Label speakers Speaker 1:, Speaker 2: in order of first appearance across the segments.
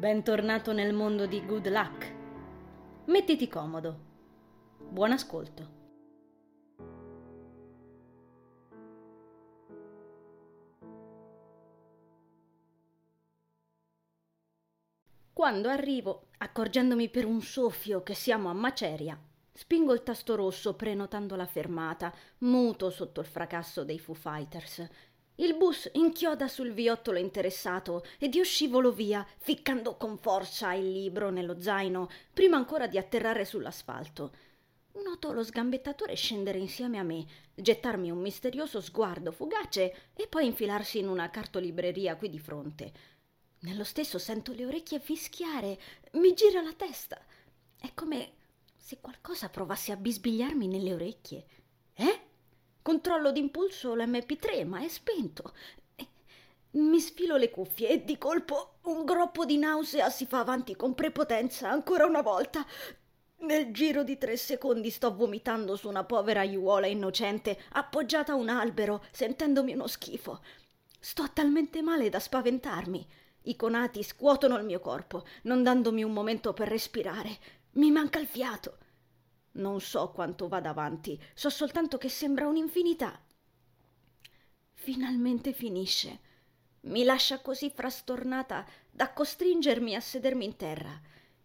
Speaker 1: Bentornato nel mondo di Good Luck. Mettiti comodo. Buon ascolto. Quando arrivo, accorgendomi per un soffio che siamo a Maceria, spingo il tasto rosso prenotando la fermata, muto sotto il fracasso dei Foo Fighters il bus inchioda sul viottolo interessato ed io scivolo via, ficcando con forza il libro nello zaino, prima ancora di atterrare sull'asfalto. Noto lo sgambettatore scendere insieme a me, gettarmi un misterioso sguardo fugace e poi infilarsi in una cartolibreria qui di fronte. Nello stesso sento le orecchie fischiare, mi gira la testa. È come se qualcosa provasse a bisbigliarmi nelle orecchie. Eh? Controllo d'impulso l'MP3, ma è spento. Mi sfilo le cuffie e di colpo un groppo di nausea si fa avanti con prepotenza ancora una volta. Nel giro di tre secondi sto vomitando su una povera aiuola innocente appoggiata a un albero, sentendomi uno schifo. Sto talmente male da spaventarmi. I conati scuotono il mio corpo, non dandomi un momento per respirare. Mi manca il fiato. Non so quanto vada avanti, so soltanto che sembra un'infinità. Finalmente finisce. Mi lascia così frastornata da costringermi a sedermi in terra.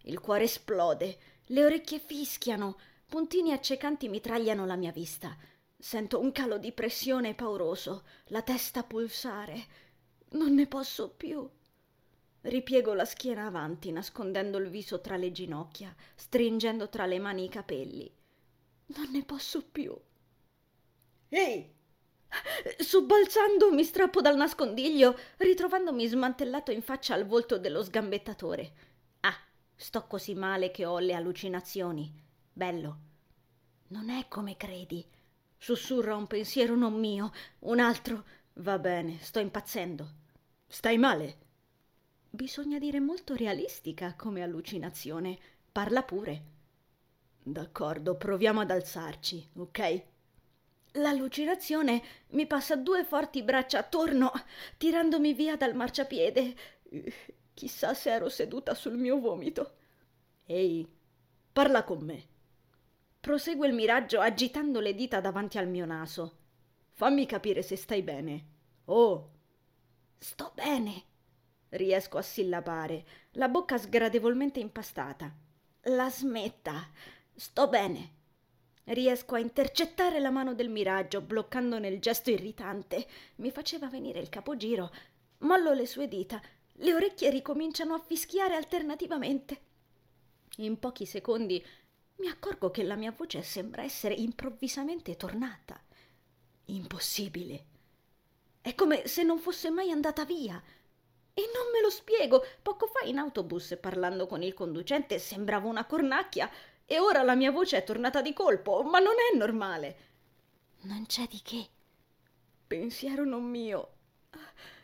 Speaker 1: Il cuore esplode, le orecchie fischiano, puntini accecanti mitragliano la mia vista. Sento un calo di pressione pauroso, la testa pulsare. Non ne posso più. Ripiego la schiena avanti, nascondendo il viso tra le ginocchia, stringendo tra le mani i capelli. Non ne posso più. Ehi! Sobbalzando mi strappo dal nascondiglio, ritrovandomi smantellato in faccia al volto dello sgambettatore. Ah, sto così male che ho le allucinazioni. Bello. Non è come credi. Sussurra un pensiero non mio, un altro. Va bene, sto impazzendo. Stai male? Bisogna dire molto realistica come allucinazione. Parla pure. D'accordo, proviamo ad alzarci, ok? L'allucinazione mi passa due forti braccia attorno, tirandomi via dal marciapiede. Chissà se ero seduta sul mio vomito. Ehi, parla con me. Prosegue il miraggio agitando le dita davanti al mio naso. Fammi capire se stai bene. Oh. Sto bene riesco a sillabare, la bocca sgradevolmente impastata. La smetta. Sto bene. Riesco a intercettare la mano del miraggio, bloccandone il gesto irritante. Mi faceva venire il capogiro. Mollo le sue dita. Le orecchie ricominciano a fischiare alternativamente. In pochi secondi mi accorgo che la mia voce sembra essere improvvisamente tornata. Impossibile. È come se non fosse mai andata via. E non me lo spiego. Poco fa in autobus, parlando con il conducente, sembrava una cornacchia e ora la mia voce è tornata di colpo, ma non è normale. Non c'è di che. Pensiero non mio.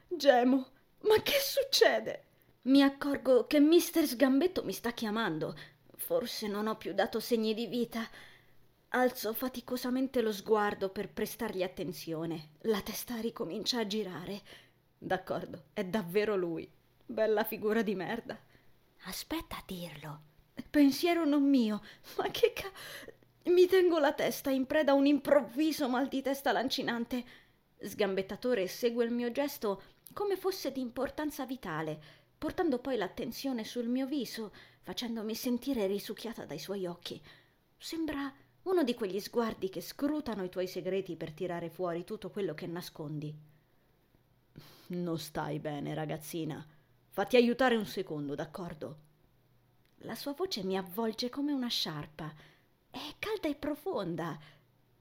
Speaker 1: Gemo, ma che succede? Mi accorgo che mister Sgambetto mi sta chiamando. Forse non ho più dato segni di vita. Alzo faticosamente lo sguardo per prestargli attenzione. La testa ricomincia a girare. D'accordo, è davvero lui. Bella figura di merda. Aspetta a dirlo. Pensiero non mio, ma che ca... Mi tengo la testa in preda a un improvviso mal di testa lancinante. Sgambettatore segue il mio gesto come fosse di importanza vitale, portando poi l'attenzione sul mio viso, facendomi sentire risucchiata dai suoi occhi. Sembra uno di quegli sguardi che scrutano i tuoi segreti per tirare fuori tutto quello che nascondi. Non stai bene, ragazzina. Fatti aiutare un secondo, d'accordo? La sua voce mi avvolge come una sciarpa. È calda e profonda,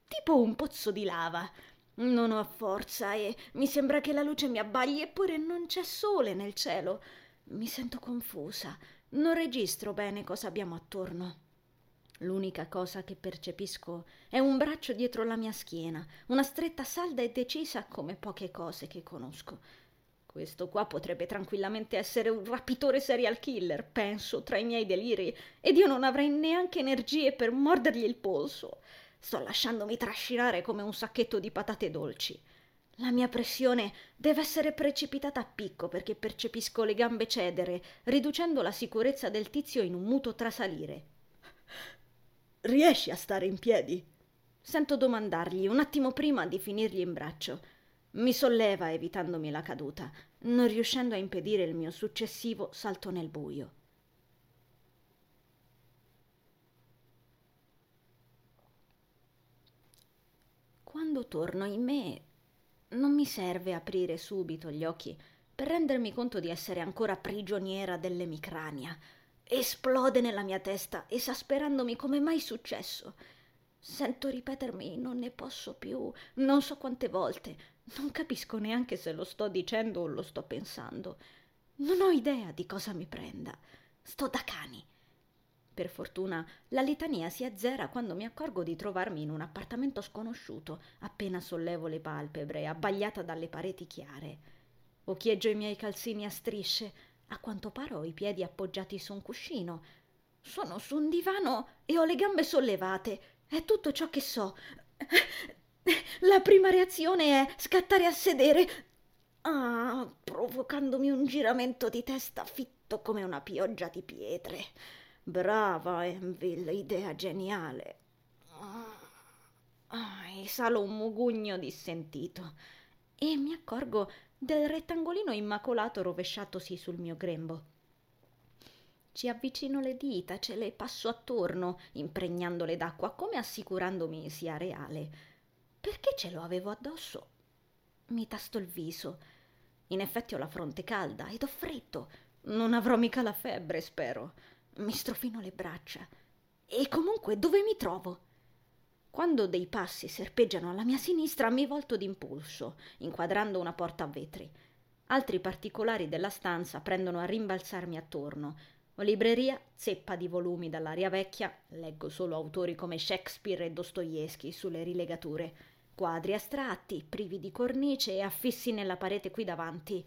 Speaker 1: tipo un pozzo di lava. Non ho forza e mi sembra che la luce mi abbagli, eppure non c'è sole nel cielo. Mi sento confusa. Non registro bene cosa abbiamo attorno. L'unica cosa che percepisco è un braccio dietro la mia schiena, una stretta salda e decisa come poche cose che conosco. Questo qua potrebbe tranquillamente essere un rapitore serial killer, penso, tra i miei deliri, ed io non avrei neanche energie per mordergli il polso. Sto lasciandomi trascinare come un sacchetto di patate dolci. La mia pressione deve essere precipitata a picco perché percepisco le gambe cedere, riducendo la sicurezza del tizio in un muto trasalire.
Speaker 2: Riesci a stare in piedi?
Speaker 1: Sento domandargli un attimo prima di finirgli in braccio. Mi solleva evitandomi la caduta, non riuscendo a impedire il mio successivo salto nel buio. Quando torno in me, non mi serve aprire subito gli occhi per rendermi conto di essere ancora prigioniera dell'emicrania. Esplode nella mia testa, esasperandomi come mai successo. Sento ripetermi non ne posso più, non so quante volte, non capisco neanche se lo sto dicendo o lo sto pensando. Non ho idea di cosa mi prenda. Sto da cani. Per fortuna la litania si azzera quando mi accorgo di trovarmi in un appartamento sconosciuto, appena sollevo le palpebre, abbagliata dalle pareti chiare. Occhieggio i miei calzini a strisce, a quanto pare ho i piedi appoggiati su un cuscino. Sono su un divano e ho le gambe sollevate. È tutto ciò che so. La prima reazione è scattare a sedere, ah, provocandomi un giramento di testa fitto come una pioggia di pietre. Brava, Enville, idea geniale. Ah, esalo un mugugno dissentito e mi accorgo del rettangolino immacolato rovesciatosi sul mio grembo. Ci avvicino le dita, ce le passo attorno, impregnandole d'acqua, come assicurandomi sia reale. Perché ce lo avevo addosso? Mi tasto il viso. In effetti ho la fronte calda ed ho freddo. Non avrò mica la febbre, spero. Mi strofino le braccia. E comunque dove mi trovo? Quando dei passi serpeggiano alla mia sinistra mi volto d'impulso, inquadrando una porta a vetri. Altri particolari della stanza prendono a rimbalzarmi attorno. Ho libreria, zeppa di volumi dall'aria vecchia, leggo solo autori come Shakespeare e Dostoevsky sulle rilegature, quadri astratti, privi di cornice e affissi nella parete qui davanti,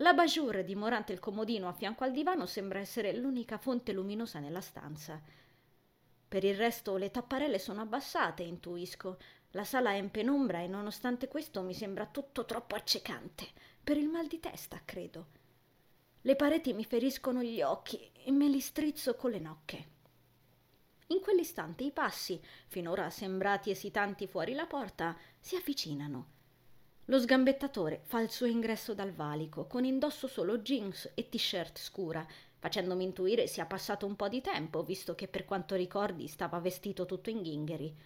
Speaker 1: la bajour dimorante il comodino a fianco al divano sembra essere l'unica fonte luminosa nella stanza. Per il resto le tapparelle sono abbassate, intuisco. La sala è in penombra e nonostante questo mi sembra tutto troppo accecante. Per il mal di testa, credo. Le pareti mi feriscono gli occhi e me li strizzo con le nocche. In quell'istante i passi, finora sembrati esitanti fuori la porta, si avvicinano lo sgambettatore fa il suo ingresso dal valico, con indosso solo jeans e t-shirt scura, facendomi intuire sia passato un po' di tempo, visto che per quanto ricordi stava vestito tutto in ghingheri.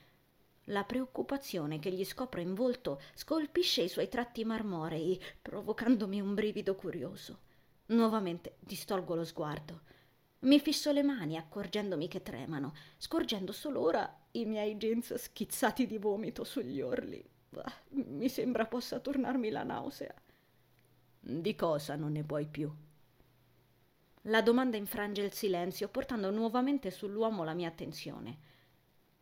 Speaker 1: La preoccupazione che gli scopro in volto scolpisce i suoi tratti marmorei, provocandomi un brivido curioso. Nuovamente distolgo lo sguardo. Mi fisso le mani, accorgendomi che tremano, scorgendo solo ora i miei jeans schizzati di vomito sugli orli. Mi sembra possa tornarmi la nausea. Di cosa non ne puoi più? La domanda infrange il silenzio, portando nuovamente sull'uomo la mia attenzione.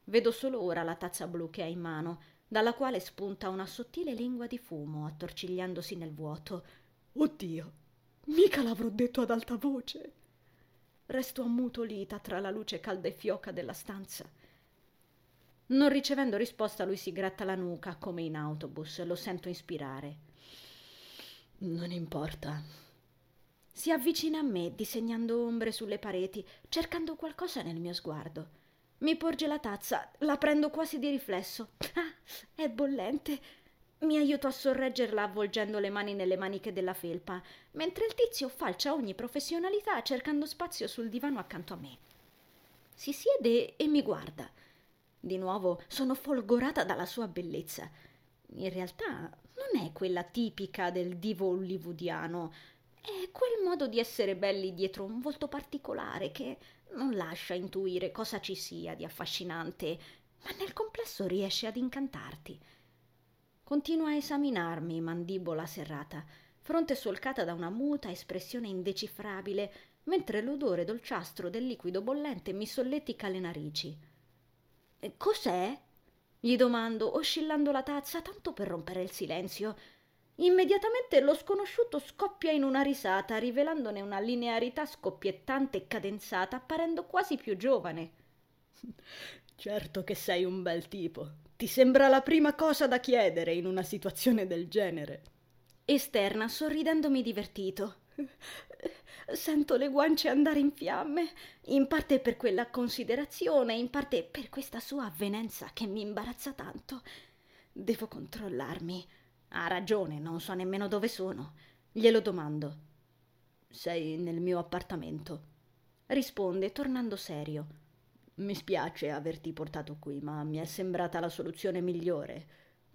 Speaker 1: Vedo solo ora la tazza blu che ha in mano, dalla quale spunta una sottile lingua di fumo, attorcigliandosi nel vuoto. Oddio, mica l'avrò detto ad alta voce. Resto ammutolita tra la luce calda e fioca della stanza. Non ricevendo risposta, lui si gratta la nuca come in autobus. Lo sento ispirare. Non importa. Si avvicina a me, disegnando ombre sulle pareti, cercando qualcosa nel mio sguardo. Mi porge la tazza, la prendo quasi di riflesso. Ah, è bollente. Mi aiuto a sorreggerla avvolgendo le mani nelle maniche della felpa, mentre il tizio falcia ogni professionalità cercando spazio sul divano accanto a me. Si siede e mi guarda. Di nuovo sono folgorata dalla sua bellezza. In realtà non è quella tipica del divo hollywoodiano, è quel modo di essere belli dietro un volto particolare che non lascia intuire cosa ci sia di affascinante, ma nel complesso riesce ad incantarti. Continua a esaminarmi, mandibola serrata, fronte solcata da una muta espressione indecifrabile, mentre l'odore dolciastro del liquido bollente mi solletica le narici. Cos'è? gli domando, oscillando la tazza tanto per rompere il silenzio. Immediatamente lo sconosciuto scoppia in una risata, rivelandone una linearità scoppiettante e cadenzata, apparendo quasi più giovane.
Speaker 2: Certo che sei un bel tipo. ti sembra la prima cosa da chiedere in una situazione del genere.
Speaker 1: Esterna, sorridendomi divertito. Sento le guance andare in fiamme, in parte per quella considerazione, in parte per questa sua avvenenza che mi imbarazza tanto. Devo controllarmi. Ha ragione, non so nemmeno dove sono. Glielo domando.
Speaker 2: Sei nel mio appartamento.
Speaker 1: Risponde, tornando serio.
Speaker 2: Mi spiace averti portato qui, ma mi è sembrata la soluzione migliore.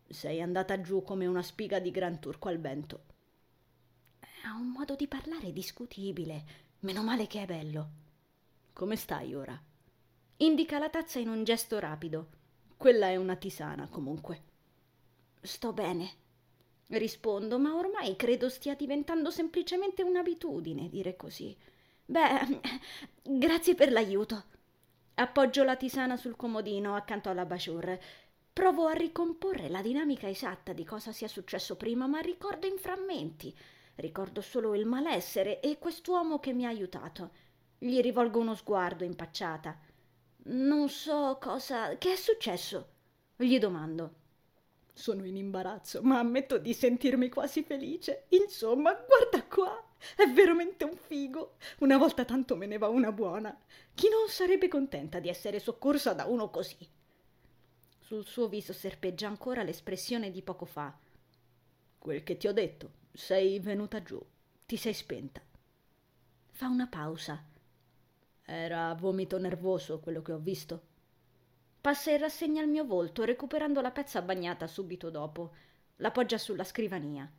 Speaker 2: Sei andata giù come una spiga di gran turco al vento.
Speaker 1: Ha un modo di parlare discutibile. Meno male che è bello.
Speaker 2: Come stai ora?
Speaker 1: Indica la tazza in un gesto rapido.
Speaker 2: Quella è una tisana, comunque.
Speaker 1: Sto bene. Rispondo, ma ormai credo stia diventando semplicemente un'abitudine dire così. Beh, grazie per l'aiuto. Appoggio la tisana sul comodino accanto alla Bashur. Provo a ricomporre la dinamica esatta di cosa sia successo prima, ma ricordo in frammenti. Ricordo solo il malessere e quest'uomo che mi ha aiutato. Gli rivolgo uno sguardo impacciata. Non so cosa. che è successo? Gli domando.
Speaker 2: Sono in imbarazzo, ma ammetto di sentirmi quasi felice. Insomma, guarda qua. È veramente un figo. Una volta tanto me ne va una buona. Chi non sarebbe contenta di essere soccorsa da uno così?
Speaker 1: Sul suo viso serpeggia ancora l'espressione di poco fa.
Speaker 2: Quel che ti ho detto, sei venuta giù, ti sei spenta.
Speaker 1: Fa una pausa.
Speaker 2: Era vomito nervoso quello che ho visto.
Speaker 1: Passa in rassegna il mio volto, recuperando la pezza bagnata subito dopo. La poggia sulla scrivania.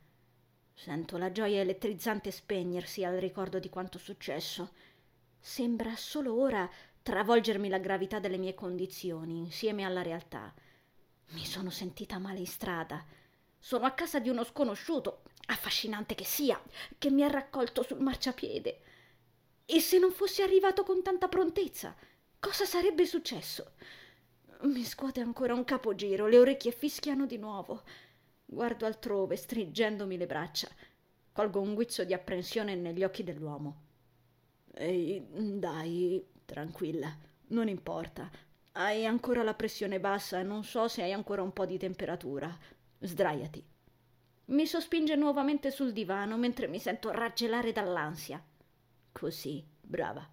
Speaker 1: Sento la gioia elettrizzante spegnersi al ricordo di quanto successo. Sembra solo ora travolgermi la gravità delle mie condizioni insieme alla realtà. Mi sono sentita male in strada. Sono a casa di uno sconosciuto, affascinante che sia, che mi ha raccolto sul marciapiede. E se non fossi arrivato con tanta prontezza, cosa sarebbe successo? Mi scuote ancora un capogiro, le orecchie fischiano di nuovo. Guardo altrove, stringendomi le braccia. Colgo un guizzo di apprensione negli occhi dell'uomo.
Speaker 2: Ehi, dai, tranquilla, non importa. Hai ancora la pressione bassa e non so se hai ancora un po' di temperatura. Sdraiati.
Speaker 1: Mi sospinge nuovamente sul divano mentre mi sento raggelare dall'ansia.
Speaker 2: Così, brava.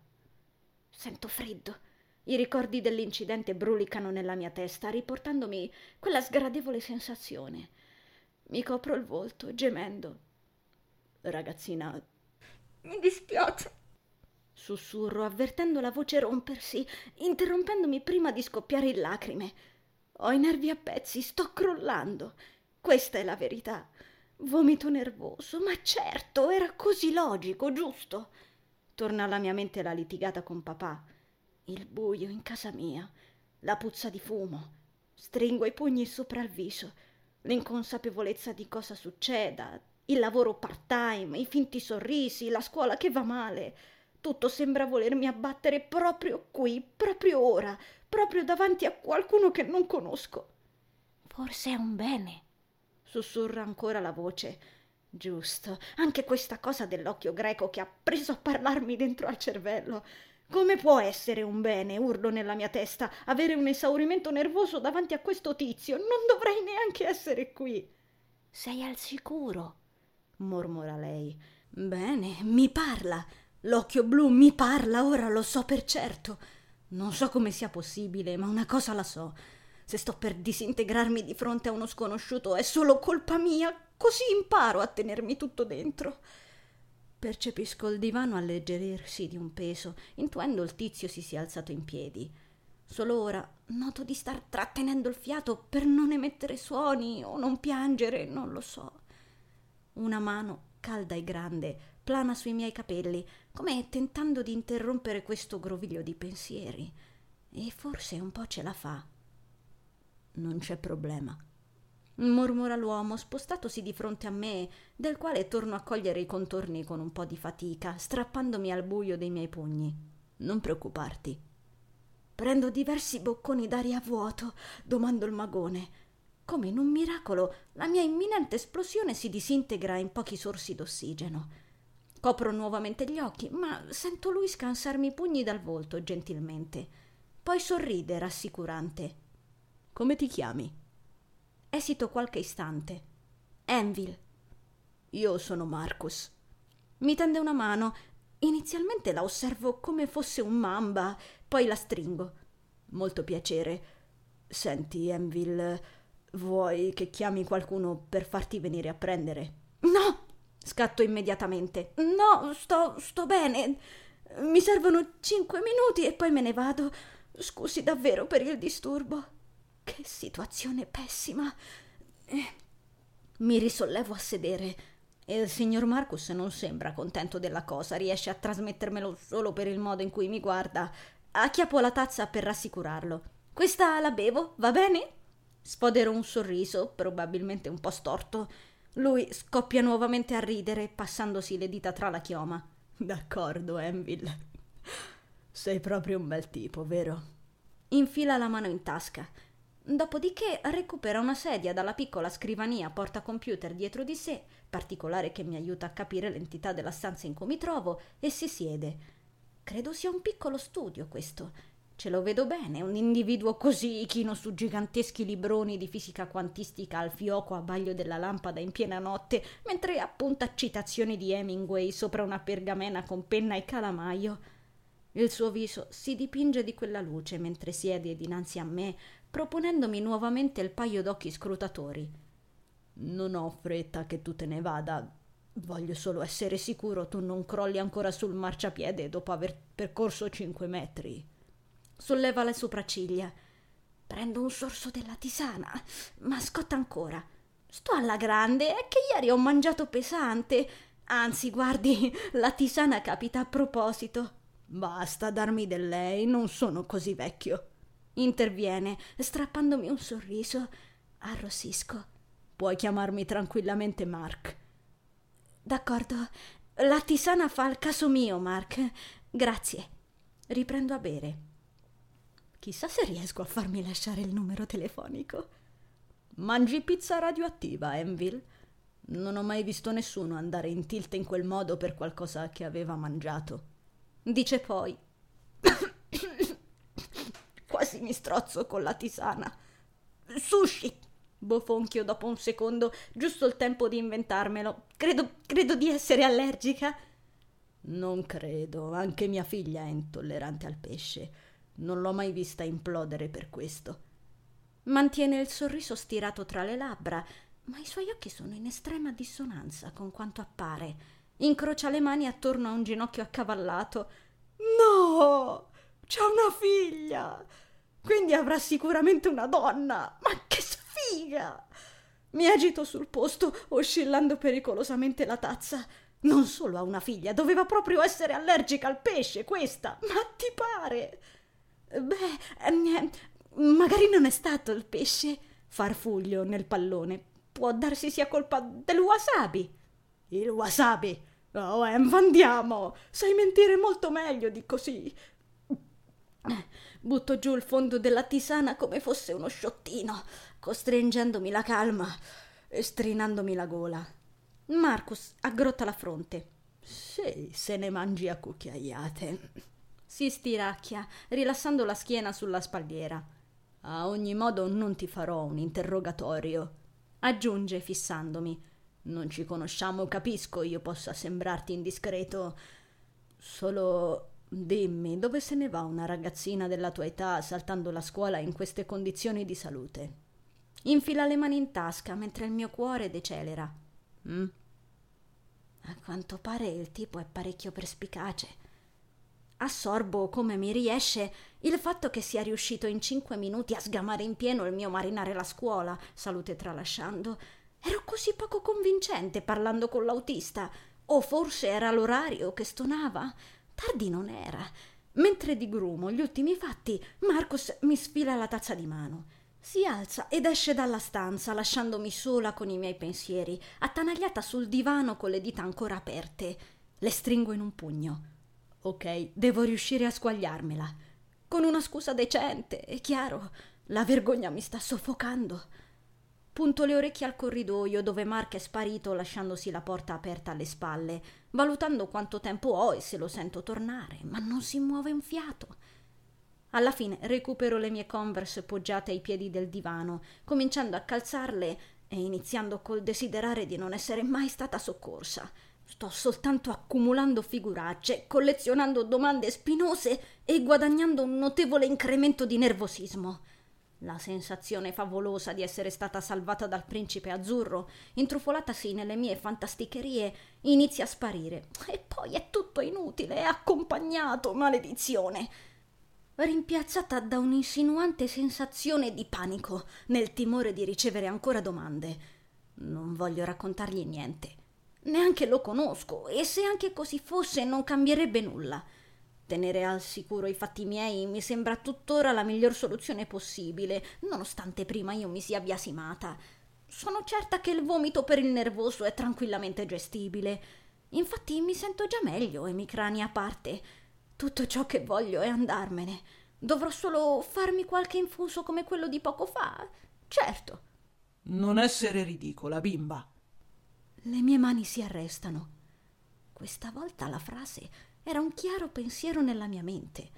Speaker 1: Sento freddo. I ricordi dell'incidente brulicano nella mia testa, riportandomi quella sgradevole sensazione. Mi copro il volto, gemendo.
Speaker 2: Ragazzina,
Speaker 1: mi dispiace. Sussurro, avvertendo la voce rompersi, interrompendomi prima di scoppiare in lacrime. Ho i nervi a pezzi, sto crollando. Questa è la verità. Vomito nervoso, ma certo, era così logico, giusto? Torna alla mia mente la litigata con papà. Il buio in casa mia, la puzza di fumo. Stringo i pugni sopra il viso l'inconsapevolezza di cosa succeda, il lavoro part-time, i finti sorrisi, la scuola che va male. Tutto sembra volermi abbattere proprio qui, proprio ora, proprio davanti a qualcuno che non conosco. Forse è un bene, sussurra ancora la voce. Giusto, anche questa cosa dell'occhio greco che ha preso a parlarmi dentro al cervello. Come può essere un bene, urlo nella mia testa, avere un esaurimento nervoso davanti a questo tizio? Non dovrei neanche essere qui. Sei al sicuro, mormora lei. Bene, mi parla. L'occhio blu mi parla, ora lo so per certo. Non so come sia possibile, ma una cosa la so. Se sto per disintegrarmi di fronte a uno sconosciuto è solo colpa mia, così imparo a tenermi tutto dentro. Percepisco il divano alleggerirsi di un peso, intuendo il tizio si sia alzato in piedi. Solo ora noto di star trattenendo il fiato per non emettere suoni o non piangere, non lo so. Una mano, calda e grande, plana sui miei capelli, come tentando di interrompere questo groviglio di pensieri. E forse un po' ce la fa.
Speaker 2: Non c'è problema
Speaker 1: mormora l'uomo spostatosi di fronte a me, del quale torno a cogliere i contorni con un po' di fatica, strappandomi al buio dei miei pugni.
Speaker 2: Non preoccuparti.
Speaker 1: Prendo diversi bocconi d'aria a vuoto, domando il magone. Come in un miracolo, la mia imminente esplosione si disintegra in pochi sorsi d'ossigeno. Copro nuovamente gli occhi, ma sento lui scansarmi i pugni dal volto gentilmente. Poi sorride rassicurante.
Speaker 2: Come ti chiami? Esito qualche istante. Envil. Io sono Marcus. Mi tende una mano. Inizialmente la osservo come fosse un mamba, poi la stringo. Molto piacere. Senti, Envil, vuoi che chiami qualcuno per farti venire a prendere?
Speaker 1: No! Scatto immediatamente. No, sto, sto bene. Mi servono cinque minuti e poi me ne vado. Scusi davvero per il disturbo. Che situazione pessima. Eh. Mi risollevo a sedere. Il signor Marcus non sembra contento della cosa, riesce a trasmettermelo solo per il modo in cui mi guarda. Acchiappo la tazza per rassicurarlo. Questa la bevo, va bene? Sfodero un sorriso, probabilmente un po' storto. Lui scoppia nuovamente a ridere, passandosi le dita tra la chioma.
Speaker 2: D'accordo, Envil. Sei proprio un bel tipo, vero?
Speaker 1: Infila la mano in tasca. Dopodiché recupera una sedia dalla piccola scrivania porta computer dietro di sé, particolare che mi aiuta a capire l'entità della stanza in cui mi trovo, e si siede. Credo sia un piccolo studio questo. Ce lo vedo bene, un individuo così chino su giganteschi libroni di fisica quantistica al fioco a baglio della lampada in piena notte, mentre appunta citazioni di Hemingway sopra una pergamena con penna e calamaio. Il suo viso si dipinge di quella luce mentre siede dinanzi a me, proponendomi nuovamente il paio d'occhi scrutatori.
Speaker 2: Non ho fretta che tu te ne vada. Voglio solo essere sicuro tu non crolli ancora sul marciapiede dopo aver percorso cinque metri.
Speaker 1: Solleva le sopracciglia. Prendo un sorso della tisana, ma scotta ancora. Sto alla grande, è che ieri ho mangiato pesante. Anzi, guardi, la tisana capita a proposito.
Speaker 2: Basta darmi del lei, non sono così vecchio.
Speaker 1: Interviene, strappandomi un sorriso. Arrossisco.
Speaker 2: Puoi chiamarmi tranquillamente Mark.
Speaker 1: D'accordo. La tisana fa il caso mio, Mark. Grazie. Riprendo a bere. Chissà se riesco a farmi lasciare il numero telefonico.
Speaker 2: Mangi pizza radioattiva, Envil? Non ho mai visto nessuno andare in tilt in quel modo per qualcosa che aveva mangiato.
Speaker 1: Dice poi. Quasi mi strozzo con la tisana. Sushi! Bofonchio dopo un secondo, giusto il tempo di inventarmelo. Credo, credo di essere allergica.
Speaker 2: Non credo, anche mia figlia è intollerante al pesce. Non l'ho mai vista implodere per questo.
Speaker 1: Mantiene il sorriso stirato tra le labbra, ma i suoi occhi sono in estrema dissonanza con quanto appare. Incrocia le mani attorno a un ginocchio accavallato.
Speaker 2: No! C'ha una figlia! Quindi avrà sicuramente una donna! Ma che sfiga! Mi agito sul posto, oscillando pericolosamente la tazza. Non solo ha una figlia, doveva proprio essere allergica al pesce, questa! Ma ti pare?
Speaker 1: Beh, ehm, magari non è stato il pesce. Farfuglio nel pallone. Può darsi sia colpa del wasabi.
Speaker 2: Il wasabi? Oh, Em, andiamo! Sai mentire molto meglio di così.
Speaker 1: Butto giù il fondo della tisana come fosse uno sciottino, costringendomi la calma e strinandomi la gola. Marcus aggrotta la fronte.
Speaker 2: Sì, se ne mangi a cucchiaiate.
Speaker 1: Si stiracchia, rilassando la schiena sulla spalliera.
Speaker 2: A ogni modo non ti farò un interrogatorio,
Speaker 1: aggiunge fissandomi.
Speaker 2: Non ci conosciamo, capisco io possa sembrarti indiscreto. Solo dimmi dove se ne va una ragazzina della tua età saltando la scuola in queste condizioni di salute.
Speaker 1: Infila le mani in tasca mentre il mio cuore decelera.
Speaker 2: Mm?
Speaker 1: A quanto pare il tipo è parecchio perspicace. Assorbo come mi riesce il fatto che sia riuscito in cinque minuti a sgamare in pieno il mio marinare la scuola, salute tralasciando. Ero così poco convincente parlando con l'autista. O forse era l'orario che stonava? Tardi non era. Mentre digrumo gli ultimi fatti, Marcos mi sfila la tazza di mano. Si alza ed esce dalla stanza, lasciandomi sola con i miei pensieri, attanagliata sul divano con le dita ancora aperte. Le stringo in un pugno. Ok, devo riuscire a squagliarmela. Con una scusa decente, è chiaro. La vergogna mi sta soffocando. Punto le orecchie al corridoio dove Mark è sparito lasciandosi la porta aperta alle spalle, valutando quanto tempo ho e se lo sento tornare, ma non si muove un fiato. Alla fine recupero le mie converse poggiate ai piedi del divano, cominciando a calzarle e iniziando col desiderare di non essere mai stata soccorsa. Sto soltanto accumulando figuracce, collezionando domande spinose e guadagnando un notevole incremento di nervosismo. La sensazione favolosa di essere stata salvata dal principe azzurro, intrufolatasi nelle mie fantasticherie, inizia a sparire. E poi è tutto inutile, è accompagnato, maledizione. Rimpiazzata da un'insinuante sensazione di panico, nel timore di ricevere ancora domande. Non voglio raccontargli niente. Neanche lo conosco, e se anche così fosse non cambierebbe nulla. Tenere al sicuro i fatti miei mi sembra tuttora la miglior soluzione possibile, nonostante prima io mi sia biasimata. Sono certa che il vomito per il nervoso è tranquillamente gestibile. Infatti mi sento già meglio e mi crani a parte. Tutto ciò che voglio è andarmene. Dovrò solo farmi qualche infuso come quello di poco fa. Certo.
Speaker 3: Non essere ridicola, bimba.
Speaker 1: Le mie mani si arrestano. Questa volta la frase era un chiaro pensiero nella mia mente,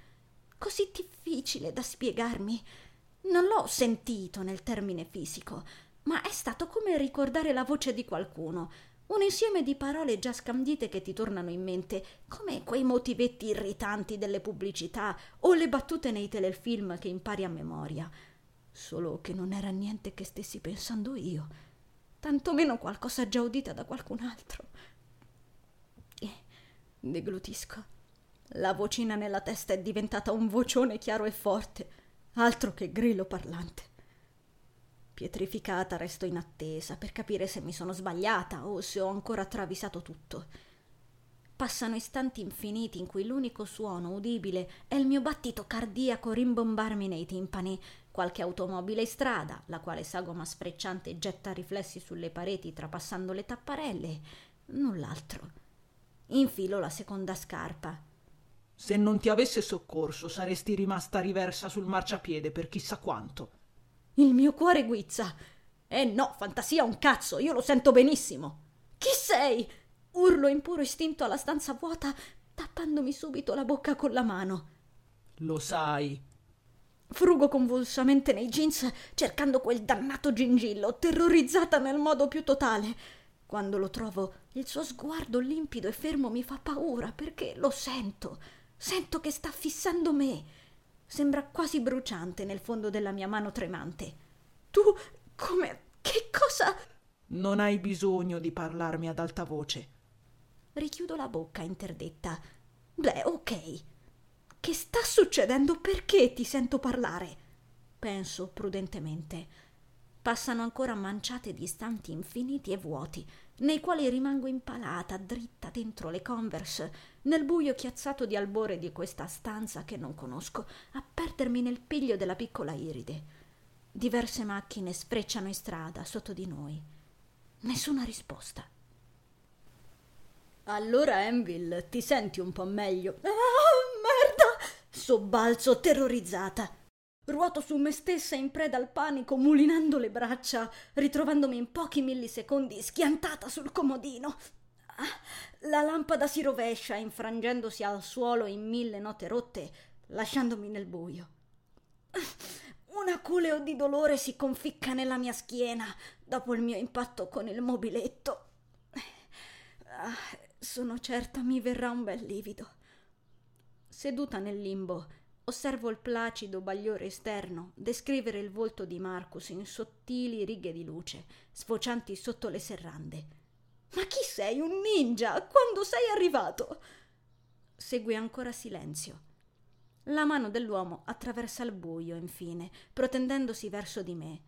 Speaker 1: così difficile da spiegarmi. Non l'ho sentito nel termine fisico, ma è stato come ricordare la voce di qualcuno, un insieme di parole già scandite che ti tornano in mente, come quei motivetti irritanti delle pubblicità o le battute nei telefilm che impari a memoria. Solo che non era niente che stessi pensando io, tantomeno qualcosa già udita da qualcun altro. Deglutisco. La vocina nella testa è diventata un vocione chiaro e forte, altro che grillo parlante. Pietrificata resto in attesa per capire se mi sono sbagliata o se ho ancora travisato tutto. Passano istanti infiniti in cui l'unico suono udibile è il mio battito cardiaco rimbombarmi nei timpani, qualche automobile in strada, la quale sagoma sfrecciante getta riflessi sulle pareti trapassando le tapparelle, null'altro. Infilo la seconda scarpa.
Speaker 3: Se non ti avesse soccorso, saresti rimasta riversa sul marciapiede per chissà quanto.
Speaker 1: Il mio cuore guizza. Eh no, fantasia un cazzo, io lo sento benissimo. Chi sei? Urlo in puro istinto alla stanza vuota, tappandomi subito la bocca con la mano.
Speaker 3: Lo sai.
Speaker 1: Frugo convulsamente nei jeans, cercando quel dannato gingillo, terrorizzata nel modo più totale. Quando lo trovo, il suo sguardo limpido e fermo mi fa paura perché lo sento. Sento che sta fissando me. Sembra quasi bruciante nel fondo della mia mano tremante. Tu come che cosa?
Speaker 3: Non hai bisogno di parlarmi ad alta voce.
Speaker 1: Richiudo la bocca interdetta. Beh, ok. Che sta succedendo? Perché ti sento parlare? Penso prudentemente. Passano ancora manciate di istanti infiniti e vuoti, nei quali rimango impalata, dritta dentro le converse, nel buio chiazzato di albore di questa stanza che non conosco, a perdermi nel piglio della piccola iride. Diverse macchine sfrecciano in strada sotto di noi. Nessuna risposta. Allora, Enville, ti senti un po' meglio? Ah, merda! Sobbalzo terrorizzata. Ruoto su me stessa in preda al panico, mulinando le braccia, ritrovandomi in pochi millisecondi schiantata sul comodino. Ah, la lampada si rovescia, infrangendosi al suolo in mille note rotte, lasciandomi nel buio. Un aculeo di dolore si conficca nella mia schiena dopo il mio impatto con il mobiletto. Ah, sono certa mi verrà un bel livido. Seduta nel limbo, Osservo il placido bagliore esterno descrivere il volto di Marcus in sottili righe di luce, sfocianti sotto le serrande. Ma chi sei? Un ninja? Quando sei arrivato? Segue ancora silenzio. La mano dell'uomo attraversa il buio, infine, protendendosi verso di me.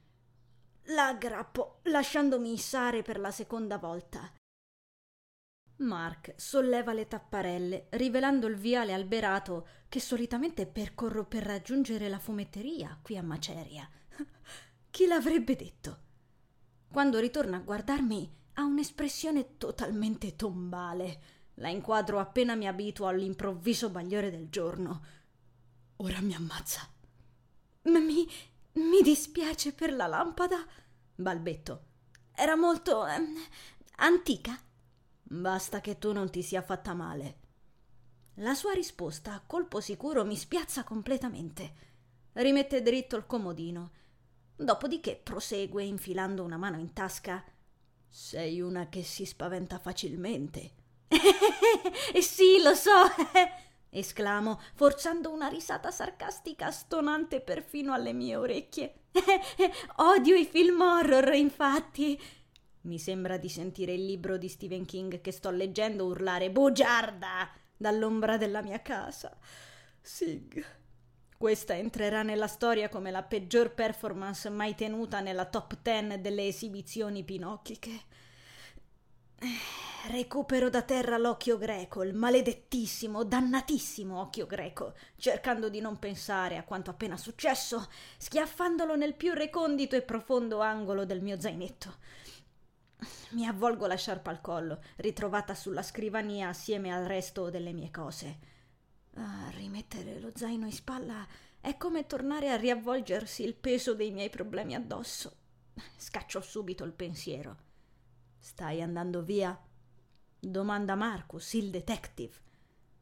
Speaker 1: L'aggrappo, lasciandomi issare per la seconda volta. Mark solleva le tapparelle, rivelando il viale alberato che solitamente percorro per raggiungere la fumetteria qui a Maceria. Chi l'avrebbe detto? Quando ritorna a guardarmi ha un'espressione totalmente tombale. La inquadro appena mi abituo all'improvviso bagliore del giorno. Ora mi ammazza. Mi, mi dispiace per la lampada, balbetto. Era molto eh, antica. Basta che tu non ti sia fatta male. La sua risposta a colpo sicuro mi spiazza completamente. Rimette dritto il comodino. Dopodiché prosegue infilando una mano in tasca.
Speaker 2: Sei una che si spaventa facilmente.
Speaker 1: sì, lo so, esclamo, forzando una risata sarcastica stonante perfino alle mie orecchie. Odio i film horror, infatti. Mi sembra di sentire il libro di Stephen King che sto leggendo urlare bugiarda dall'ombra della mia casa. Sig. Questa entrerà nella storia come la peggior performance mai tenuta nella top ten delle esibizioni pinocchiche. Recupero da terra l'occhio greco, il maledettissimo, dannatissimo occhio greco, cercando di non pensare a quanto appena successo, schiaffandolo nel più recondito e profondo angolo del mio zainetto. Mi avvolgo la sciarpa al collo, ritrovata sulla scrivania assieme al resto delle mie cose. Ah, rimettere lo zaino in spalla è come tornare a riavvolgersi il peso dei miei problemi addosso. Scaccio subito il pensiero. Stai andando via? domanda Marcus, il detective.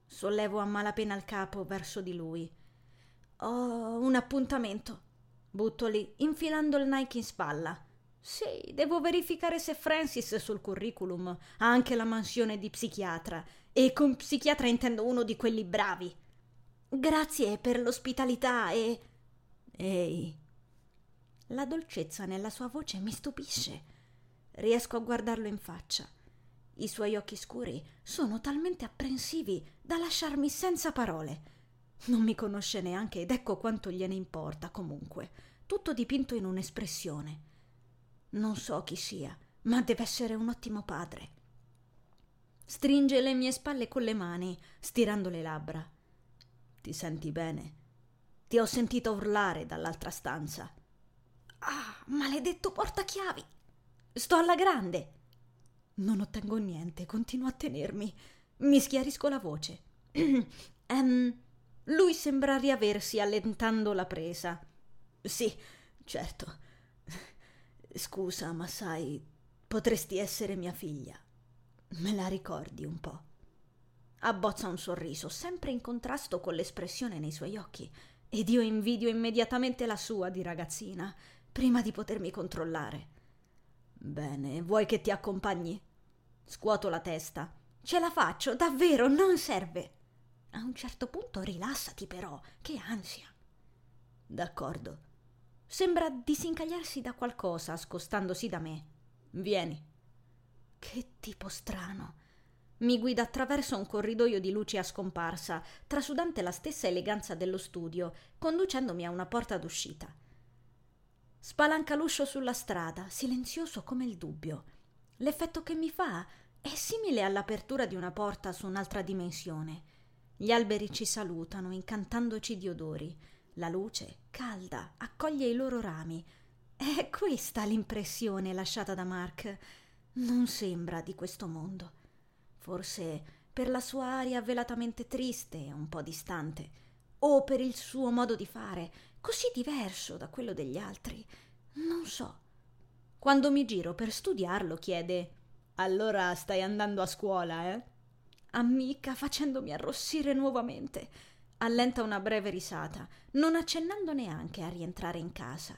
Speaker 1: Sollevo a malapena il capo verso di lui. Ho un appuntamento. Butto lì, infilando il Nike in spalla. Sì, devo verificare se Francis sul curriculum ha anche la mansione di psichiatra. E con psichiatra intendo uno di quelli bravi. Grazie per l'ospitalità e. Ehi. La dolcezza nella sua voce mi stupisce. Riesco a guardarlo in faccia. I suoi occhi scuri sono talmente apprensivi da lasciarmi senza parole. Non mi conosce neanche ed ecco quanto gliene importa comunque, tutto dipinto in un'espressione. Non so chi sia, ma deve essere un ottimo padre. Stringe le mie spalle con le mani, stirando le labbra. Ti senti bene? Ti ho sentito urlare dall'altra stanza. Ah, maledetto portachiavi! Sto alla grande! Non ottengo niente, continuo a tenermi. Mi schiarisco la voce. um, lui sembra riaversi allentando la presa. Sì, certo. Scusa, ma sai, potresti essere mia figlia. Me la ricordi un po'? Abbozza un sorriso, sempre in contrasto con l'espressione nei suoi occhi, ed io invidio immediatamente la sua di ragazzina, prima di potermi controllare. Bene, vuoi che ti accompagni? Scuoto la testa. Ce la faccio, davvero, non serve. A un certo punto rilassati però, che ansia. D'accordo. Sembra disincagliarsi da qualcosa, scostandosi da me. Vieni. Che tipo strano. Mi guida attraverso un corridoio di luci a scomparsa, trasudante la stessa eleganza dello studio, conducendomi a una porta d'uscita. Spalanca l'uscio sulla strada, silenzioso come il dubbio. L'effetto che mi fa è simile all'apertura di una porta su un'altra dimensione. Gli alberi ci salutano, incantandoci di odori. La luce, calda, accoglie i loro rami. È questa l'impressione lasciata da Mark. Non sembra di questo mondo. Forse per la sua aria velatamente triste e un po' distante, o per il suo modo di fare, così diverso da quello degli altri. Non so. Quando mi giro per studiarlo, chiede: Allora stai andando a scuola, eh? Ammicca facendomi arrossire nuovamente. Allenta una breve risata, non accennando neanche a rientrare in casa.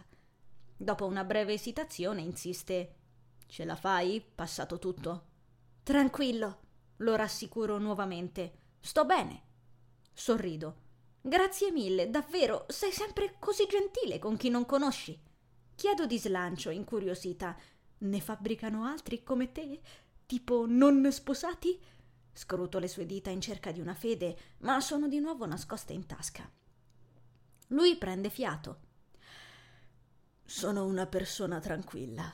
Speaker 1: Dopo una breve esitazione insiste: Ce la fai? Passato tutto? Tranquillo, lo rassicuro nuovamente. Sto bene. Sorrido. Grazie mille, davvero, sei sempre così gentile con chi non conosci. Chiedo di slancio, incuriosita. Ne fabbricano altri come te? Tipo non sposati? Scruto le sue dita in cerca di una fede, ma sono di nuovo nascoste in tasca. Lui prende fiato. Sono una persona tranquilla.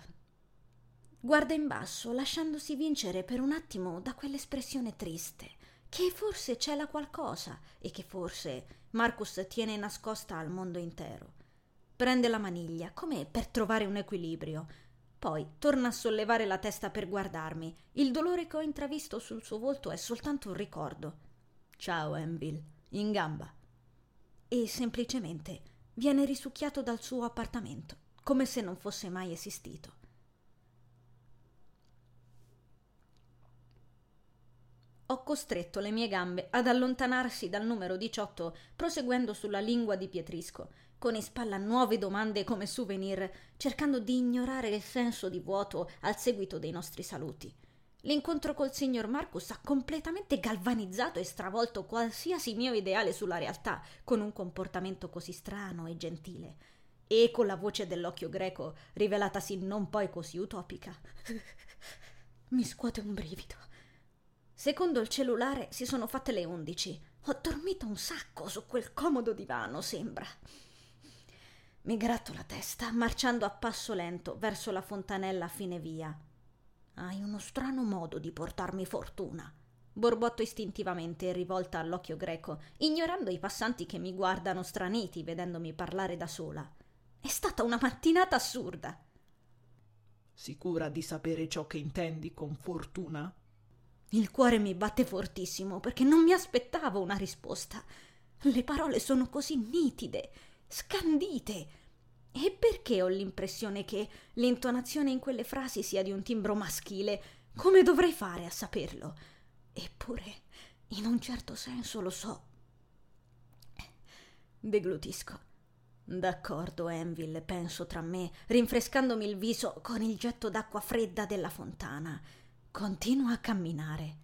Speaker 1: Guarda in basso, lasciandosi vincere per un attimo da quell'espressione triste, che forse cela qualcosa e che forse Marcus tiene nascosta al mondo intero. Prende la maniglia, come per trovare un equilibrio. Poi torna a sollevare la testa per guardarmi. Il dolore che ho intravisto sul suo volto è soltanto un ricordo. Ciao, Enville. In gamba. E semplicemente viene risucchiato dal suo appartamento, come se non fosse mai esistito. ho costretto le mie gambe ad allontanarsi dal numero 18, proseguendo sulla lingua di Pietrisco, con in spalla nuove domande come souvenir, cercando di ignorare il senso di vuoto al seguito dei nostri saluti. L'incontro col signor Marcus ha completamente galvanizzato e stravolto qualsiasi mio ideale sulla realtà, con un comportamento così strano e gentile. E con la voce dell'occhio greco, rivelatasi non poi così utopica. Mi scuote un brivido. Secondo il cellulare si sono fatte le undici. Ho dormito un sacco su quel comodo divano, sembra. Mi gratto la testa, marciando a passo lento verso la fontanella a fine via. Hai uno strano modo di portarmi fortuna. Borbotto istintivamente rivolta all'occhio greco, ignorando i passanti che mi guardano straniti vedendomi parlare da sola. È stata una mattinata assurda.
Speaker 3: Sicura di sapere ciò che intendi con fortuna?
Speaker 1: Il cuore mi batte fortissimo perché non mi aspettavo una risposta. Le parole sono così nitide, scandite. E perché ho l'impressione che l'intonazione in quelle frasi sia di un timbro maschile? Come dovrei fare a saperlo? Eppure, in un certo senso lo so. Deglutisco. D'accordo, Enville, penso tra me, rinfrescandomi il viso con il getto d'acqua fredda della fontana. Continuo a camminare.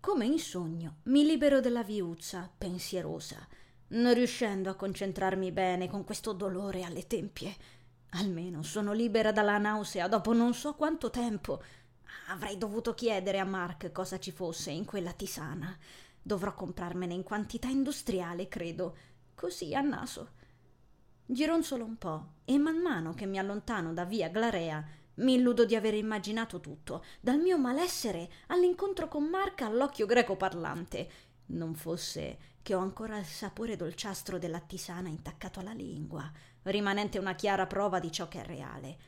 Speaker 1: Come in sogno, mi libero della viuzza, pensierosa, non riuscendo a concentrarmi bene con questo dolore alle tempie. Almeno sono libera dalla nausea dopo non so quanto tempo. Avrei dovuto chiedere a Mark cosa ci fosse in quella tisana. Dovrò comprarmene in quantità industriale, credo, così a naso. Gironzolo un po' e man mano che mi allontano da via Glarea mi illudo di aver immaginato tutto, dal mio malessere all'incontro con Marca all'occhio greco parlante. Non fosse che ho ancora il sapore dolciastro della tisana intaccato alla lingua, rimanente una chiara prova di ciò che è reale,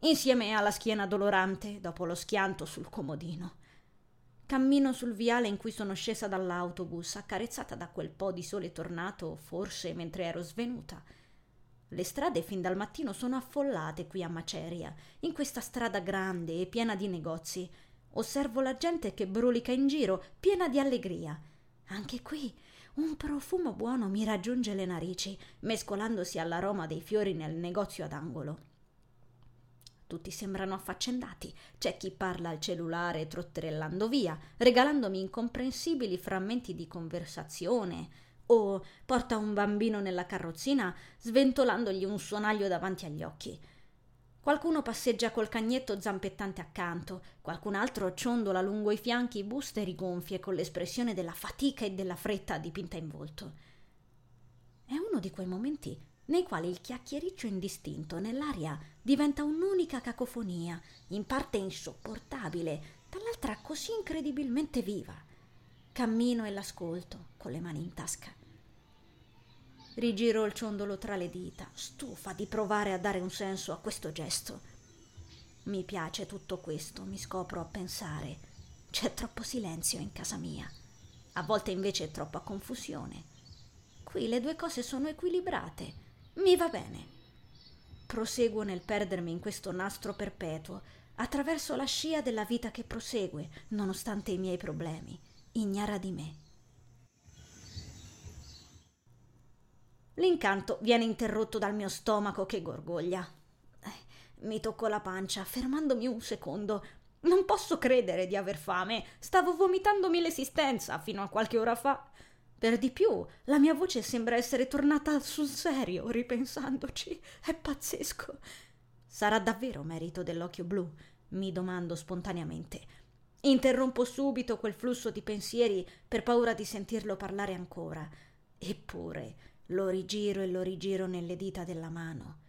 Speaker 1: insieme alla schiena dolorante dopo lo schianto sul comodino. Cammino sul viale in cui sono scesa dall'autobus, accarezzata da quel po' di sole tornato, forse mentre ero svenuta le strade fin dal mattino sono affollate qui a Maceria, in questa strada grande e piena di negozi. Osservo la gente che brulica in giro, piena di allegria. Anche qui un profumo buono mi raggiunge le narici, mescolandosi all'aroma dei fiori nel negozio ad angolo. Tutti sembrano affaccendati. C'è chi parla al cellulare trotterellando via, regalandomi incomprensibili frammenti di conversazione, o porta un bambino nella carrozzina sventolandogli un suonaglio davanti agli occhi. Qualcuno passeggia col cagnetto zampettante accanto, qualcun altro ciondola lungo i fianchi buste rigonfie con l'espressione della fatica e della fretta dipinta in volto. È uno di quei momenti nei quali il chiacchiericcio indistinto nell'aria diventa un'unica cacofonia, in parte insopportabile, dall'altra così incredibilmente viva. Cammino e l'ascolto, con le mani in tasca. Rigiro il ciondolo tra le dita, stufa di provare a dare un senso a questo gesto. Mi piace tutto questo, mi scopro a pensare. C'è troppo silenzio in casa mia. A volte invece troppa confusione. Qui le due cose sono equilibrate. Mi va bene. Proseguo nel perdermi in questo nastro perpetuo, attraverso la scia della vita che prosegue, nonostante i miei problemi, ignara di me. L'incanto viene interrotto dal mio stomaco che gorgoglia. Eh, mi tocco la pancia, fermandomi un secondo. Non posso credere di aver fame. Stavo vomitandomi l'esistenza fino a qualche ora fa. Per di più, la mia voce sembra essere tornata sul serio, ripensandoci. È pazzesco. Sarà davvero merito dell'occhio blu? Mi domando spontaneamente. Interrompo subito quel flusso di pensieri per paura di sentirlo parlare ancora. Eppure, lo rigiro e lo rigiro nelle dita della mano.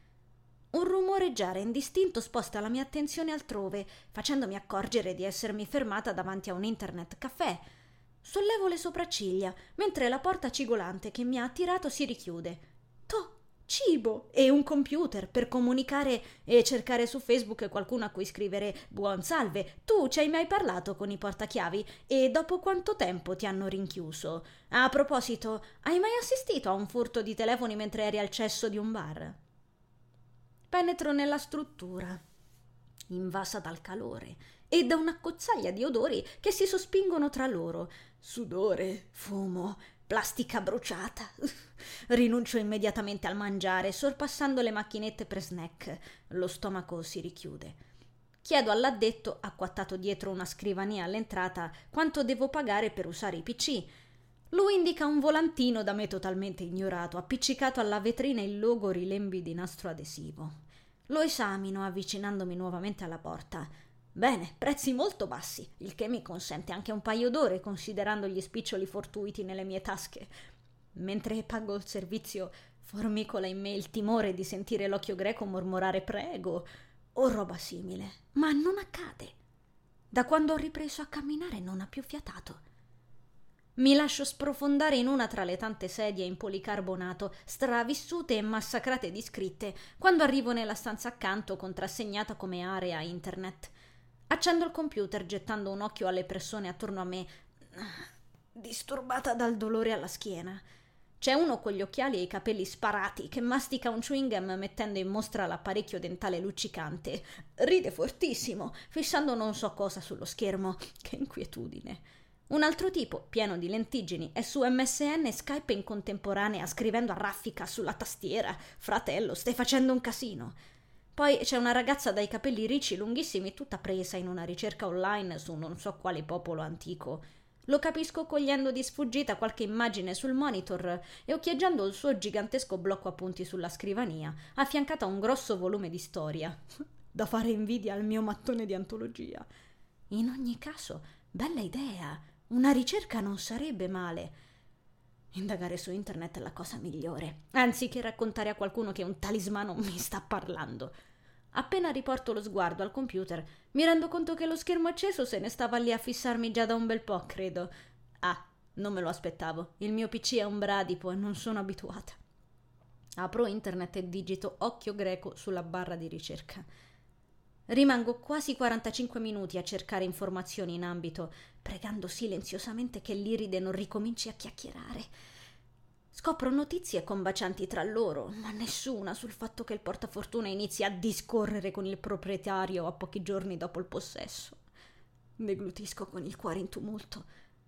Speaker 1: Un rumoreggiare indistinto sposta la mia attenzione altrove, facendomi accorgere di essermi fermata davanti a un internet caffè. Sollevo le sopracciglia, mentre la porta cigolante che mi ha attirato si richiude. Cibo e un computer per comunicare e cercare su Facebook qualcuno a cui scrivere Buon salve, tu ci hai mai parlato con i portachiavi e dopo quanto tempo ti hanno rinchiuso? A proposito, hai mai assistito a un furto di telefoni mentre eri al cesso di un bar? Penetro nella struttura, invasa dal calore, e da un'accozzaglia di odori che si sospingono tra loro. Sudore, fumo, plastica bruciata. Rinuncio immediatamente al mangiare, sorpassando le macchinette per snack. Lo stomaco si richiude. Chiedo all'addetto, acquattato dietro una scrivania all'entrata, quanto devo pagare per usare i PC. Lui indica un volantino da me totalmente ignorato, appiccicato alla vetrina il logo rilembi di nastro adesivo. Lo esamino avvicinandomi nuovamente alla porta. Bene, prezzi molto bassi, il che mi consente anche un paio d'ore considerando gli spiccioli fortuiti nelle mie tasche. Mentre pago il servizio, formicola in me il timore di sentire l'occhio greco mormorare prego o roba simile, ma non accade. Da quando ho ripreso a camminare non ha più fiatato. Mi lascio sprofondare in una tra le tante sedie in policarbonato, stravissute e massacrate di scritte, quando arrivo nella stanza accanto contrassegnata come area internet. Accendo il computer gettando un occhio alle persone attorno a me, disturbata dal dolore alla schiena. C'è uno con gli occhiali e i capelli sparati che mastica un chewing gum mettendo in mostra l'apparecchio dentale luccicante. Ride fortissimo, fissando non so cosa sullo schermo. Che inquietudine. Un altro tipo, pieno di lentiggini, è su MSN e Skype in contemporanea scrivendo a raffica sulla tastiera. Fratello, stai facendo un casino. Poi c'è una ragazza dai capelli ricci lunghissimi, tutta presa in una ricerca online su non so quale popolo antico. Lo capisco cogliendo di sfuggita qualche immagine sul monitor e occhieggiando il suo gigantesco blocco appunti sulla scrivania, affiancato a un grosso volume di storia. da fare invidia al mio mattone di antologia. In ogni caso, bella idea. Una ricerca non sarebbe male. Indagare su internet è la cosa migliore, anziché raccontare a qualcuno che un talismano mi sta parlando. Appena riporto lo sguardo al computer, mi rendo conto che lo schermo acceso se ne stava lì a fissarmi già da un bel po', credo. Ah, non me lo aspettavo. Il mio PC è un bradipo e non sono abituata. Apro internet e digito occhio greco sulla barra di ricerca. Rimango quasi 45 minuti a cercare informazioni in ambito, pregando silenziosamente che l'Iride non ricominci a chiacchierare. Scopro notizie combacianti tra loro, ma nessuna sul fatto che il portafortuna inizia a discorrere con il proprietario a pochi giorni dopo il possesso. Deglutisco con il cuore in tumulto.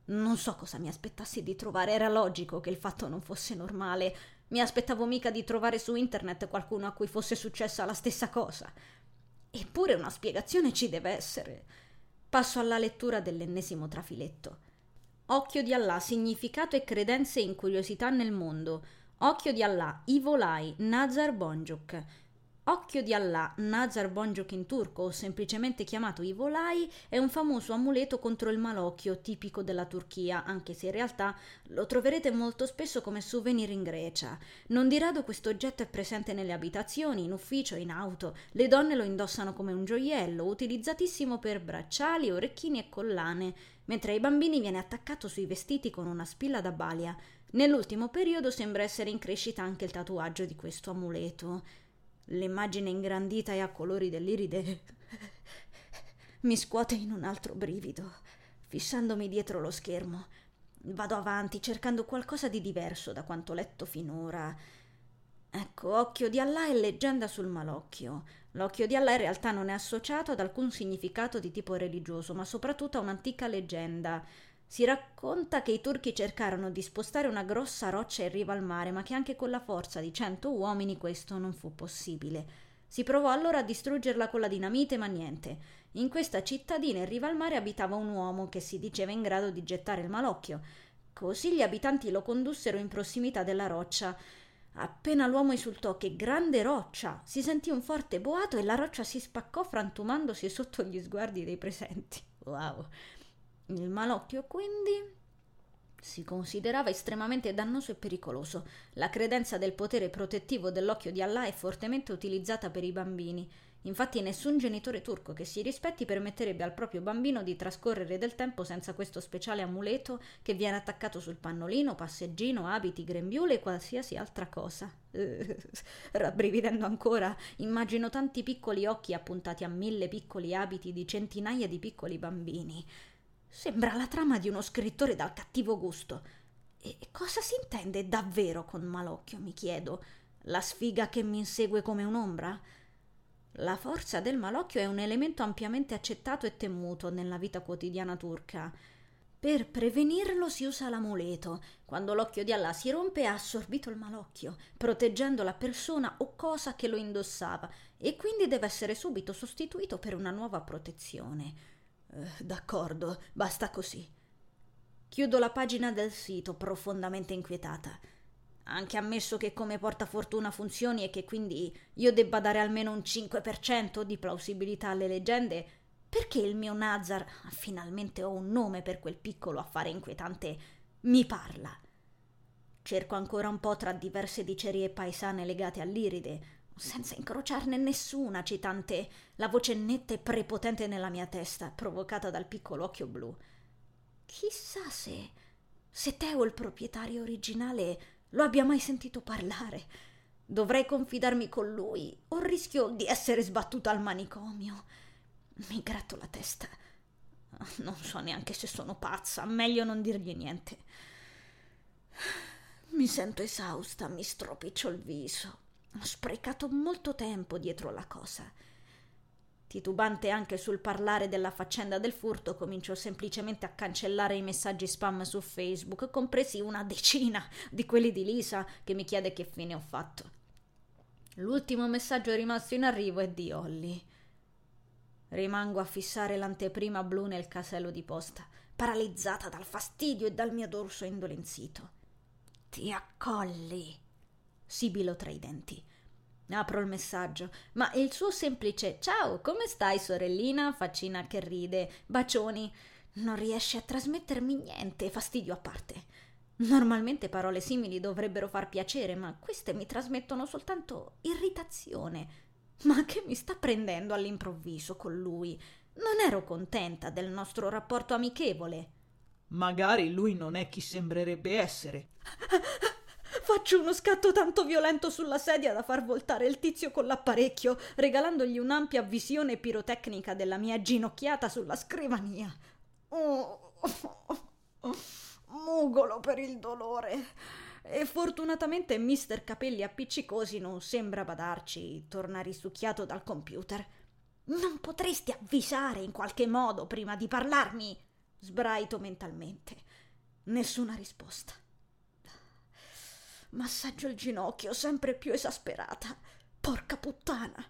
Speaker 1: Non so cosa mi aspettassi di trovare, era logico che il fatto non fosse normale. Mi aspettavo mica di trovare su internet qualcuno a cui fosse successa la stessa cosa. Eppure una spiegazione ci deve essere. Passo alla lettura dell'ennesimo trafiletto. Occhio di Allah, significato e credenze in curiosità nel mondo. Occhio di Allah, Ivolai, Nazar Bonjuk. Occhio di Allah, Nazar Bonjuk in turco, o semplicemente chiamato Ivolai, è un famoso amuleto contro il malocchio, tipico della Turchia, anche se in realtà lo troverete molto spesso come souvenir in Grecia. Non di rado questo oggetto è presente nelle abitazioni, in ufficio, in auto. Le donne lo indossano come un gioiello, utilizzatissimo per bracciali, orecchini e collane, mentre ai bambini viene attaccato sui vestiti con una spilla da balia. Nell'ultimo periodo sembra essere in crescita anche il tatuaggio di questo amuleto. L'immagine ingrandita e a colori dell'iride mi scuote in un altro brivido, fissandomi dietro lo schermo. Vado avanti cercando qualcosa di diverso da quanto letto finora. Ecco, occhio di Allah e leggenda sul malocchio. L'occhio di Allah in realtà non è associato ad alcun significato di tipo religioso, ma soprattutto a un'antica leggenda. Si racconta che i turchi cercarono di spostare una grossa roccia in riva al mare, ma che anche con la forza di cento uomini questo non fu possibile. Si provò allora a distruggerla con la dinamite, ma niente. In questa cittadina in riva al mare abitava un uomo che si diceva in grado di gettare il malocchio. Così gli abitanti lo condussero in prossimità della roccia. Appena l'uomo esultò che grande roccia, si sentì un forte boato e la roccia si spaccò frantumandosi sotto gli sguardi dei presenti. Wow! Il malocchio quindi si considerava estremamente dannoso e pericoloso. La credenza del potere protettivo dell'occhio di Allah è fortemente utilizzata per i bambini. Infatti nessun genitore turco che si rispetti permetterebbe al proprio bambino di trascorrere del tempo senza questo speciale amuleto che viene attaccato sul pannolino, passeggino, abiti, grembiule e qualsiasi altra cosa. rabbrividendo ancora, immagino tanti piccoli occhi appuntati a mille piccoli abiti di centinaia di piccoli bambini. Sembra la trama di uno scrittore dal cattivo gusto. E cosa si intende davvero con malocchio, mi chiedo? La sfiga che mi insegue come un'ombra?
Speaker 4: La forza del malocchio è un elemento ampiamente accettato e temuto nella vita quotidiana turca. Per prevenirlo si usa l'amuleto. Quando l'occhio di Allah si rompe ha assorbito il malocchio, proteggendo la persona o cosa che lo indossava e quindi deve essere subito sostituito per una nuova protezione. Eh, d'accordo, basta così. Chiudo la pagina del sito profondamente inquietata anche ammesso che come portafortuna funzioni e che quindi io debba dare almeno un 5% di plausibilità alle leggende, perché il mio Nazar, finalmente ho un nome per quel piccolo affare inquietante, mi parla? Cerco ancora un po' tra diverse dicerie paesane legate all'iride, senza incrociarne nessuna citante la voce netta e prepotente nella mia testa, provocata dal piccolo occhio blu. Chissà se, se Teo, il proprietario originale, lo abbia mai sentito parlare. Dovrei confidarmi con lui o rischio di essere sbattuta al manicomio. Mi gratto la testa. Non so neanche se sono pazza, meglio non dirgli niente. Mi sento esausta, mi stropiccio il viso. Ho sprecato molto tempo dietro la cosa. Titubante anche sul parlare della faccenda del furto, cominciò semplicemente a cancellare i messaggi spam su Facebook, compresi una decina di quelli di Lisa che mi chiede che fine ho fatto. L'ultimo messaggio rimasto in arrivo è di Holly. Rimango a fissare l'anteprima blu nel casello di posta, paralizzata dal fastidio e dal mio dorso indolenzito. Ti accolli, sibilo tra i denti. Apro il messaggio, ma il suo semplice ciao, come stai sorellina? Faccina che ride, bacioni, non riesce a trasmettermi niente, fastidio a parte. Normalmente parole simili dovrebbero far piacere, ma queste mi trasmettono soltanto irritazione. Ma che mi sta prendendo all'improvviso con lui? Non ero contenta del nostro rapporto amichevole.
Speaker 3: Magari lui non è chi sembrerebbe essere.
Speaker 1: Faccio uno scatto tanto violento sulla sedia da far voltare il tizio con l'apparecchio, regalandogli un'ampia visione pirotecnica della mia ginocchiata sulla scrivania. Oh, mugolo per il dolore. E fortunatamente mister Capelli appiccicosi non sembra badarci, torna risucchiato dal computer. Non potresti avvisare in qualche modo prima di parlarmi? Sbraito mentalmente. Nessuna risposta. Massaggio il ginocchio, sempre più esasperata. Porca puttana!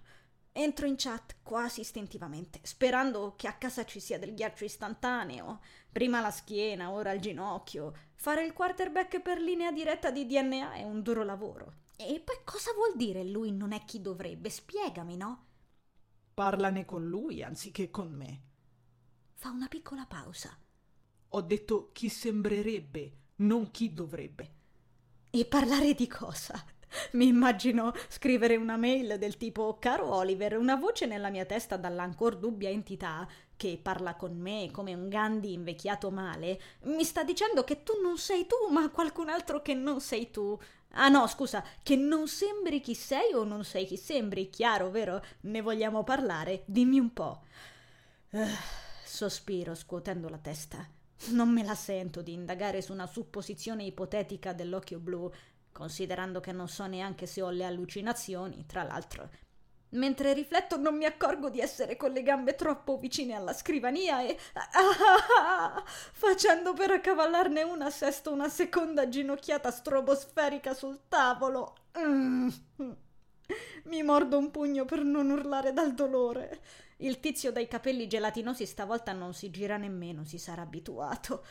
Speaker 1: Entro in chat quasi istintivamente, sperando che a casa ci sia del ghiaccio istantaneo. Prima la schiena, ora il ginocchio. Fare il quarterback per linea diretta di DNA è un duro lavoro. E poi cosa vuol dire lui non è chi dovrebbe? Spiegami, no?
Speaker 3: Parlane con lui anziché con me.
Speaker 1: Fa una piccola pausa.
Speaker 3: Ho detto chi sembrerebbe, non chi dovrebbe.
Speaker 1: E parlare di cosa? Mi immagino scrivere una mail del tipo Caro Oliver, una voce nella mia testa dall'ancor dubbia entità che parla con me come un Gandhi invecchiato male, mi sta dicendo che tu non sei tu, ma qualcun altro che non sei tu. Ah no, scusa, che non sembri chi sei o non sei chi sembri, chiaro, vero? Ne vogliamo parlare? Dimmi un po'. Uh, sospiro scuotendo la testa. Non me la sento di indagare su una supposizione ipotetica dell'occhio blu, considerando che non so neanche se ho le allucinazioni, tra l'altro. Mentre rifletto non mi accorgo di essere con le gambe troppo vicine alla scrivania e... Ah, facendo per accavallarne una sesto una seconda ginocchiata strobosferica sul tavolo. Mm. Mi mordo un pugno per non urlare dal dolore. Il tizio dai capelli gelatinosi stavolta non si gira nemmeno, si sarà abituato.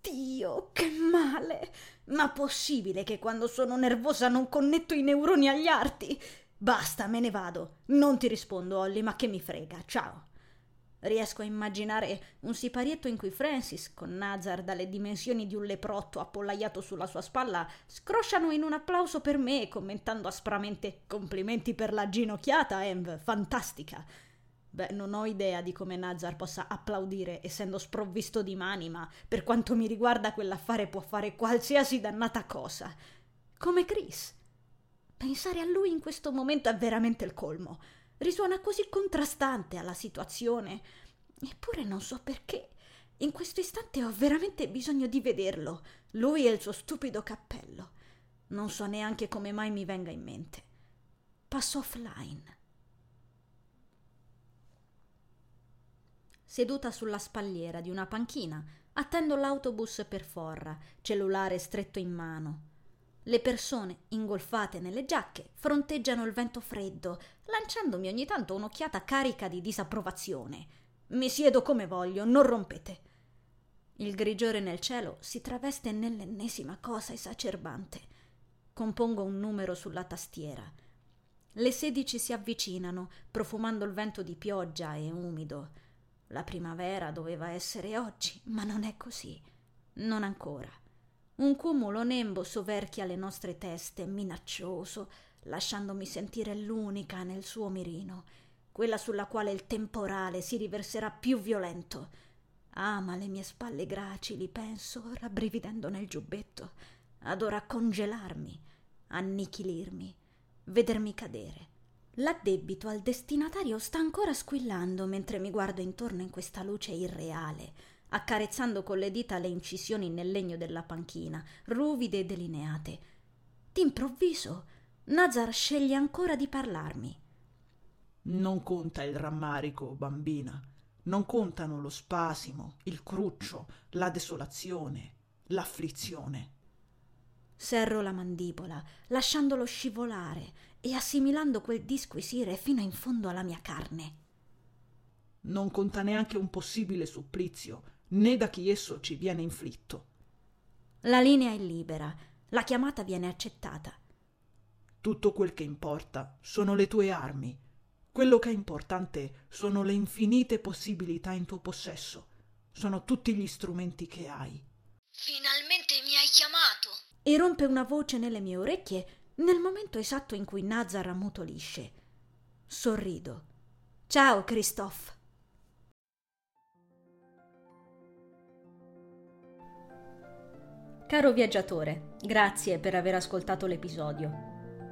Speaker 1: Dio, che male! Ma possibile che quando sono nervosa non connetto i neuroni agli arti? Basta, me ne vado. Non ti rispondo, Olly, ma che mi frega. Ciao. Riesco a immaginare un siparietto in cui Francis, con Nazar dalle dimensioni di un leprotto appollaiato sulla sua spalla, scrosciano in un applauso per me, commentando aspramente complimenti per la ginocchiata, Env, fantastica. Beh, non ho idea di come Nazar possa applaudire essendo sprovvisto di mani, ma per quanto mi riguarda quell'affare può fare qualsiasi dannata cosa. Come Chris. Pensare a lui in questo momento è veramente il colmo. Risuona così contrastante alla situazione. Eppure non so perché. In questo istante ho veramente bisogno di vederlo. Lui e il suo stupido cappello. Non so neanche come mai mi venga in mente. Passo offline. seduta sulla spalliera di una panchina, attendo l'autobus per Forra, cellulare stretto in mano. Le persone, ingolfate nelle giacche, fronteggiano il vento freddo, lanciandomi ogni tanto un'occhiata carica di disapprovazione. Mi siedo come voglio, non rompete. Il grigiore nel cielo si traveste nell'ennesima cosa esacerbante. Compongo un numero sulla tastiera. Le sedici si avvicinano, profumando il vento di pioggia e umido. La primavera doveva essere oggi, ma non è così. Non ancora. Un cumulo nembo soverchia le nostre teste, minaccioso, lasciandomi sentire l'unica nel suo mirino, quella sulla quale il temporale si riverserà più violento. Ama le mie spalle gracili, penso, rabbrividendo nel giubbetto. Adora congelarmi, annichilirmi, vedermi cadere. L'addebito al destinatario sta ancora squillando mentre mi guardo intorno in questa luce irreale accarezzando con le dita le incisioni nel legno della panchina, ruvide e delineate. D'improvviso Nazar sceglie ancora di parlarmi.
Speaker 3: Non conta il rammarico, bambina. Non contano lo spasimo, il cruccio, la desolazione, l'afflizione.
Speaker 1: Serro la mandibola, lasciandolo scivolare e assimilando quel disquisire fino in fondo alla mia carne.
Speaker 3: Non conta neanche un possibile supplizio, né da chi esso ci viene inflitto.
Speaker 1: La linea è libera, la chiamata viene accettata.
Speaker 3: Tutto quel che importa sono le tue armi. Quello che è importante sono le infinite possibilità in tuo possesso. Sono tutti gli strumenti che hai.
Speaker 5: Finalmente mi hai chiamato!
Speaker 1: E rompe una voce nelle mie orecchie nel momento esatto in cui Nazar ammutolisce. Sorrido. Ciao, Christophe. Caro viaggiatore, grazie per aver ascoltato l'episodio.